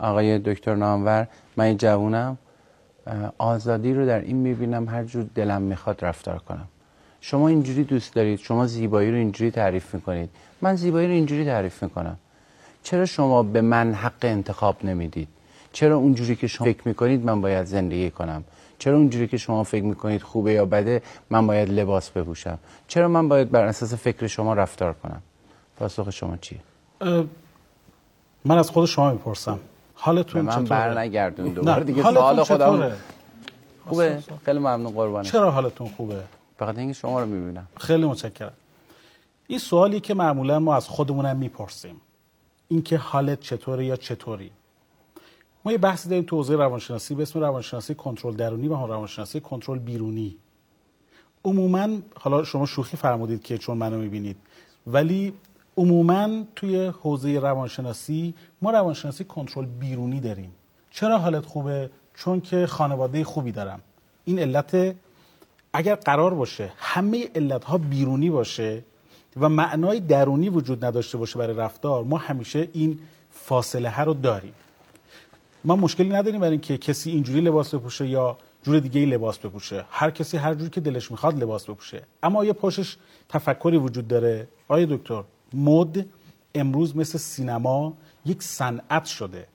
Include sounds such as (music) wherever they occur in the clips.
آقای دکتر نامور من جوونم آزادی رو در این می‌بینم هر جور دلم می‌خواد رفتار کنم. شما اینجوری دوست دارید شما زیبایی رو اینجوری تعریف می‌کنید. من زیبایی رو اینجوری تعریف می‌کنم. چرا شما به من حق انتخاب نمی‌دید؟ چرا اونجوری که شما فکر می‌کنید من باید زندگی کنم؟ چرا اونجوری که شما فکر می‌کنید خوبه یا بده من باید لباس بپوشم؟ چرا من باید بر اساس فکر شما رفتار کنم؟ پاسخ شما چیه؟ من از خود شما می‌پرسم. حالتون من چطوره؟ بر نگردون دوباره دیگه حالتون سوال خودم؟ خوبه؟ خیلی ممنون قربانه چرا حالتون خوبه؟ فقط اینکه شما رو می‌بینم. خیلی متشکرم. این سوالی که معمولا ما از خودمونم می‌پرسیم. اینکه حالت چطوره یا چطوری؟ ما یه بحثی داریم تو حوزه روانشناسی به اسم روانشناسی کنترل درونی و روانشناسی کنترل بیرونی. عموما حالا شما شوخی فرمودید که چون منو می‌بینید ولی عموما توی حوزه روانشناسی ما روانشناسی کنترل بیرونی داریم. چرا حالت خوبه؟ چون که خانواده خوبی دارم. این علت اگر قرار باشه همه علت ها بیرونی باشه و معنای درونی وجود نداشته باشه برای رفتار ما همیشه این فاصله ها رو داریم. ما مشکلی نداریم برای اینکه کسی اینجوری لباس بپوشه یا جور دیگه ای لباس بپوشه. هر کسی هر جور که دلش می‌خواد لباس بپوشه. اما یه پشتش تفکری وجود داره. آیا دکتر مد امروز مثل سینما یک صنعت شده.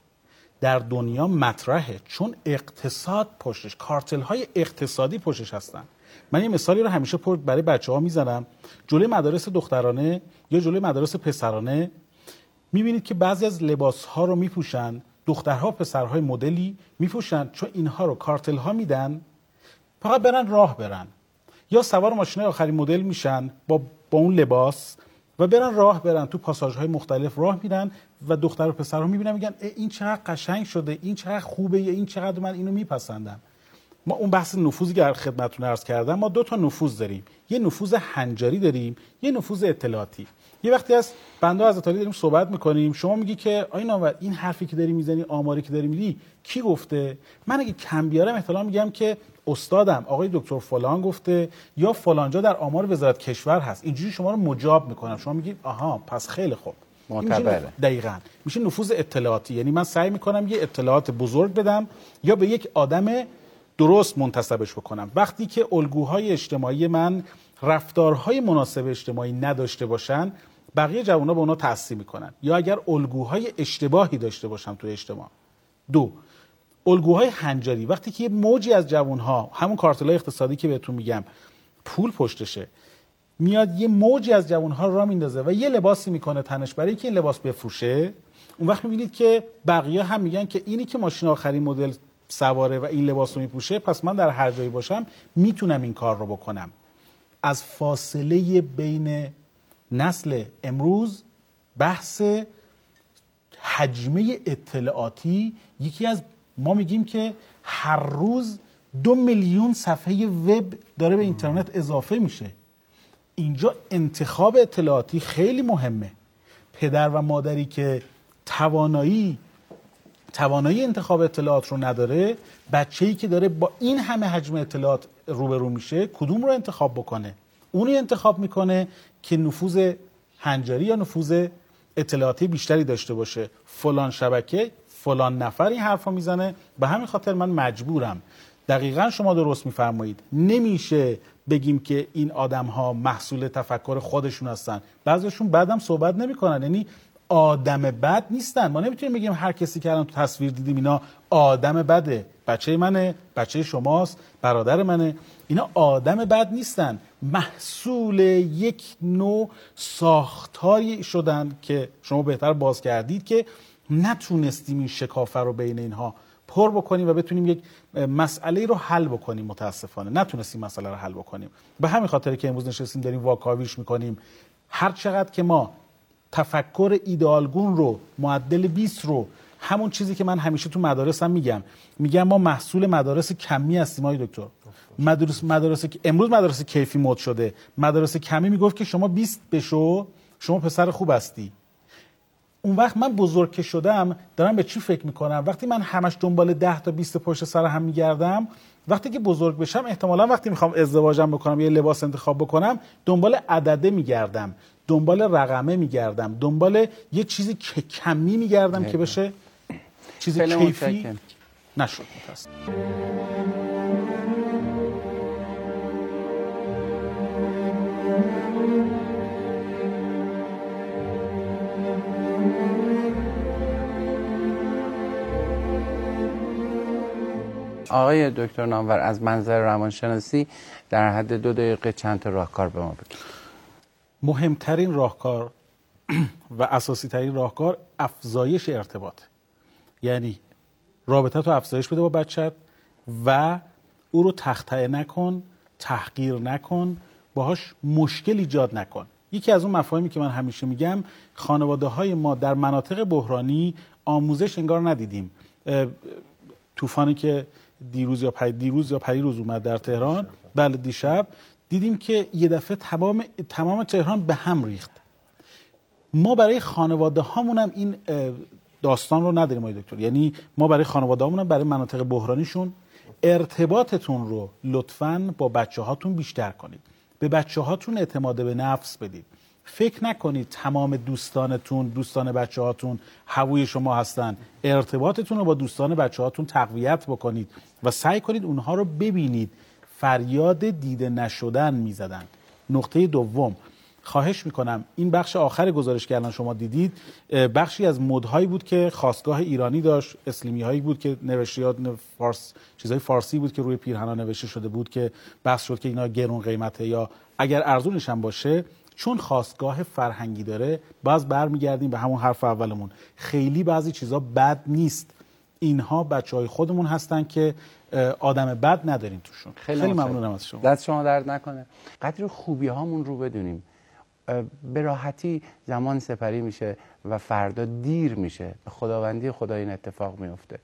در دنیا مطرحه چون اقتصاد پشتش کارتل های اقتصادی پشتش هستن. من یه مثالی رو همیشه برای بچه ها می‌زنم. جلوی مدارس دخترانه یا جلوی مدارس پسرانه می‌بینید که بعضی از لباس ها رو میپوشن دخترها پسرهای مدلی میپوشن چون اینها رو کارتل ها میدن فقط برن راه برن. یا سوار ماشین آخرین مدل میشن با با اون لباس. و برن راه برن تو پاساژ های مختلف راه میرن و دختر و پسرها می‌بینن میگن این چقدر قشنگ شده این چقدر خوبه این چقدر من اینو میپسندم. ما اون بحث نفوذی که خدمتتون عرض کردم ما دو تا نفوذ داریم. یه نفوذ هنجاری داریم یه نفوذ اطلاعاتی. یه وقتی از بنده از علی داریم صحبت می‌کنیم شما میگی که آی نامور این حرفی که داری می‌زنی آماری که داری میدی کی گفته؟ من اگه کم بیارم احتمالاً میگم که استادم آقای دکتر فلان گفته یا فلانجا در آمار وزارت کشور هست. اینجوری شما رو مجاب می‌کنم. شما میگید آها پس خیلی خوب. معتبره. دقیقا. میشه نفوذ اطلاعاتی. یعنی من سعی می‌کنم یه اطلاعات بزرگ بدم یا به یک آدم درست منتسبش بکنم. وقتی که الگوهای اجتماعی من رفتارهای مناسب اجتماعی نداشته باشن بقیه جوانها به اونا تاثیر می‌کنن. یا اگر الگوهای اشتباهی داشته باشم تو اجتماع. دو الگوهای هنجاری. وقتی که یه موجی از جوانها همون کارتلای اقتصادی که بهتون میگم پول پشتشه میاد یه موجی از جوانها را میندازه و یه لباسی می‌کنه تنش برای که این لباس بفروشه. اون وقت می‌بینید که بقیه هم میگن که اینی که ماشین آخرین مدل سواره و این لباس رو میپوشه پس من در هر جایی باشم می‌تونم این کار رو بکنم. از فاصله بین نسل امروز بحث حجمه اطلاعاتی یکی از ما میگیم که هر روز دو میلیون صفحه وب داره به اینترنت اضافه میشه. اینجا انتخاب اطلاعاتی خیلی مهمه. پدر و مادری که توانایی توانایی انتخاب اطلاعات رو نداره بچه‌ای که داره با این همه حجم اطلاعات روبرو میشه کدوم رو انتخاب بکنه؟ اونی انتخاب می‌کنه که نفوذ هنجاری یا نفوذ اطلاعاتی بیشتری داشته باشه. فلان شبکه فلان نفر این حرفا می‌زنه به همین خاطر من مجبورم. دقیقا شما درست میفرمایید. نمیشه بگیم که این آدم ها محصول تفکر خودشون هستن. بعضیشون بعدم صحبت نمی‌کنن. یعنی آدم بد نیستن. ما نمی‌تونیم بگیم هر کسی که الان تو تصویر دیدیم اینا آدم بده. بچه منه بچه شماست برادر منه. اینا آدم بد نیستن. محصول یک نوع ساختاری شدن که شما بهتر باز کردید که نتونستیم این شکافه رو بین اینها پر بکنیم و بتونیم یک مسئله رو حل بکنیم متاسفانه. نتونستیم مسئله رو حل بکنیم. به همین خاطر که امروز نشستیم داریم واکاویش می‌کنیم. هر چقدر که ما تفکر ایدالگون رو معدل 20 رو همون چیزی که من همیشه تو مدارسم میگم میگم ما محصول مدارس کمی هستیم های دکتر. مدارس مدارس امروز مدارس کیفی مد شده. مدارس کمی می‌گفت که شما 20 بشو شما پسر خوب هستی. اون وقت من بزرگ که شدم دارم به چی فکر می‌کنم؟ وقتی من همش دنبال 10 تا 20 پشت سر هم میگردم وقتی که بزرگ بشم احتمالا وقتی می‌خوام ازدواجم بکنم یه لباس انتخاب بکنم دنبال عدده میگردم دنبال رقمه میگردم دنبال یه چیزی که کمی میگردم که بشه چیز خیلی کیفی. نشد. آقای دکتر نامور از منظر روانشناسی در حد دو دقیقه چند تا راهکار به ما بگید. مهمترین راهکار (clears throat) و اساسی ترین راهکار افزایش ارتباط. یعنی رابطه تو افزایش بده با بچت و او رو تخطئه نکن تحقیر نکن باهاش مشکل ایجاد نکن. یکی از اون مفاهیمی که من همیشه میگم خانواده های ما در مناطق بحرانی آموزش انگار ندیدیم. طوفانی که دیروز یا پری دیروز یا پریروز اومد در تهران. بله دیشب. دیدیم که یه دفعه تمام تمام تهران به هم ریخت. ما برای خانواده هامون هم این داستان رو نداریم آقای دکتر. یعنی ما برای خانواده هامون هم برای مناطق بحرانیشون ارتباطتون رو لطفاً با بچه هاتون بیشتر کنید. به بچه هاتون اعتماد به نفس بدید. فکر نکنید تمام دوستانتون دوستان بچه هاتون هووی شما هستن. ارتباطتون رو با دوستان بچه هاتون تقویت بکنید و سعی کنید اونها رو ببینید. فریاد دیده نشدن می‌زدن. نقطه دوم. خواهش می‌کنم این بخش آخر گزارش که الان شما دیدید بخشی از مدهایی بود که خواستگاه ایرانی داشت اسلیمی هایی بود که نوشته فارس چیزای فارسی بود که روی پیرهنا نوشته شده بود که بحث شد که اینا گرون قیمته یا اگر ارزونش هم باشه چون خواستگاه فرهنگی داره باز برمیگردیم به همون حرف اولمون. خیلی بعضی چیزا بد نیست. اینها بچه های خودمون هستن که آدم بد نداریم توشون. خیلی, خیلی. ممنونم از شما. دست شما درد نکنه. قدر خوبی هامون رو بدونیم. به راحتی زمان سپری میشه و فردا دیر میشه. به خداوندی خدا این اتفاق میفته